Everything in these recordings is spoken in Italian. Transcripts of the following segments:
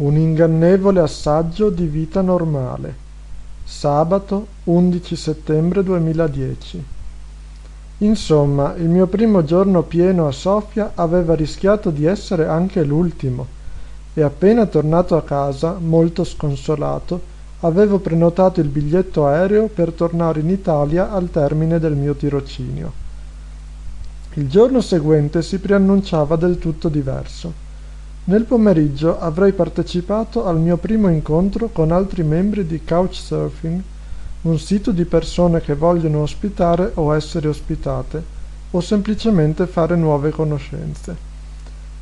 Un ingannevole assaggio di vita normale. Sabato 11 settembre 2010. Insomma, il mio primo giorno pieno a Sofia aveva rischiato di essere anche l'ultimo e appena tornato a casa, molto sconsolato, avevo prenotato il biglietto aereo per tornare in Italia al termine del mio tirocinio. Il giorno seguente si preannunciava del tutto diverso. Nel pomeriggio avrei partecipato al mio primo incontro con altri membri di Couchsurfing, un sito di persone che vogliono ospitare o essere ospitate, o semplicemente fare nuove conoscenze.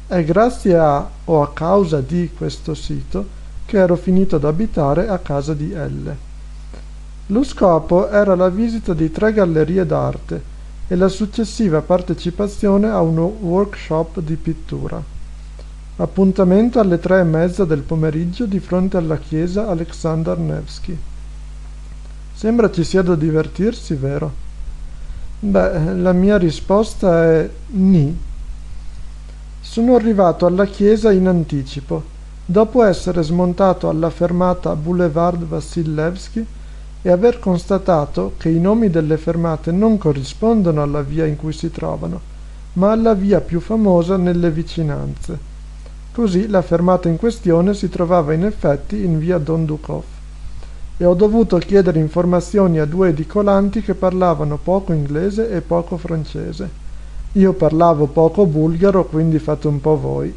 È grazie a o a causa di questo sito che ero finito ad abitare a casa di L. Lo scopo era la visita di tre gallerie d'arte e la successiva partecipazione a un workshop di pittura. Appuntamento alle tre e mezza del pomeriggio di fronte alla chiesa Aleksandr Nevsky. Sembra ci sia da divertirsi, vero? Beh, la mia risposta è ni. Sono arrivato alla chiesa in anticipo, dopo essere smontato alla fermata Boulevard Vassilevsky e aver constatato che i nomi delle fermate non corrispondono alla via in cui si trovano, ma alla via più famosa nelle vicinanze Così la fermata in questione si trovava in effetti in via Don Dukov e ho dovuto chiedere informazioni a due edicolanti che parlavano poco inglese e poco francese. Io parlavo poco bulgaro, quindi fate un po' voi.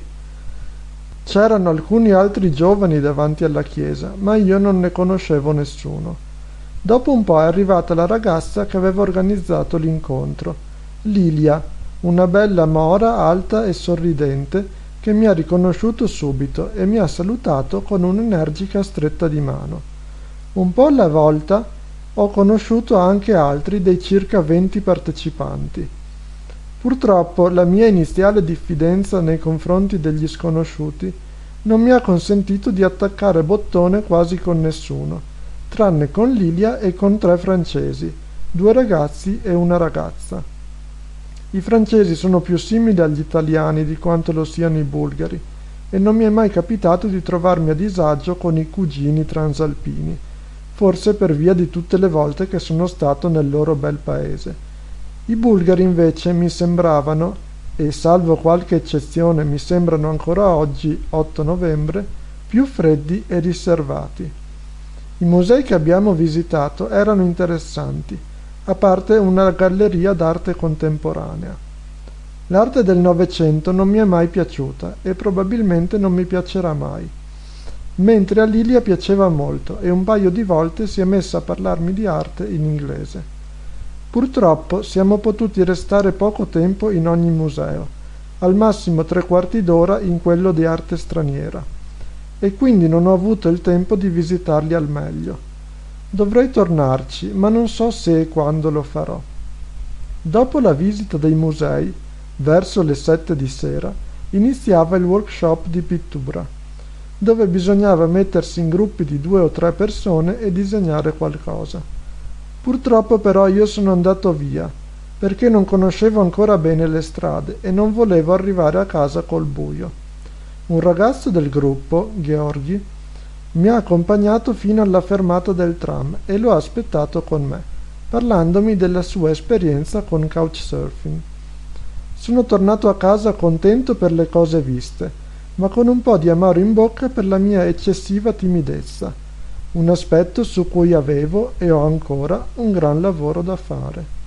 C'erano alcuni altri giovani davanti alla chiesa, ma io non ne conoscevo nessuno. Dopo un po' è arrivata la ragazza che aveva organizzato l'incontro, Lilia, una bella mora alta e sorridente, che mi ha riconosciuto subito e mi ha salutato con un'energica stretta di mano. Un po' alla volta ho conosciuto anche altri dei circa venti partecipanti. Purtroppo la mia iniziale diffidenza nei confronti degli sconosciuti non mi ha consentito di attaccare bottone quasi con nessuno, tranne con Lilia e con tre francesi, due ragazzi e una ragazza. I francesi sono più simili agli italiani di quanto lo siano i bulgari e non mi è mai capitato di trovarmi a disagio con i cugini transalpini, forse per via di tutte le volte che sono stato nel loro bel paese. I bulgari invece mi sembravano, e salvo qualche eccezione mi sembrano ancora oggi, 8 novembre, più freddi e riservati. I musei che abbiamo visitato erano interessanti parte una galleria d'arte contemporanea. L'arte del Novecento non mi è mai piaciuta e probabilmente non mi piacerà mai. Mentre a Lilia piaceva molto e un paio di volte si è messa a parlarmi di arte in inglese. Purtroppo siamo potuti restare poco tempo in ogni museo, al massimo tre quarti d'ora in quello di arte straniera, e quindi non ho avuto il tempo di visitarli al meglio. Dovrei tornarci, ma non so se e quando lo farò. Dopo la visita dei musei, verso le sette di sera, iniziava il workshop di pittura, dove bisognava mettersi in gruppi di due o tre persone e disegnare qualcosa. Purtroppo però io sono andato via, perché non conoscevo ancora bene le strade e non volevo arrivare a casa col buio. Un ragazzo del gruppo, Gheorghi, mi ha accompagnato fino alla fermata del tram e lo ha aspettato con me, parlandomi della sua esperienza con couchsurfing. Sono tornato a casa contento per le cose viste, ma con un po' di amaro in bocca per la mia eccessiva timidezza, un aspetto su cui avevo e ho ancora un gran lavoro da fare.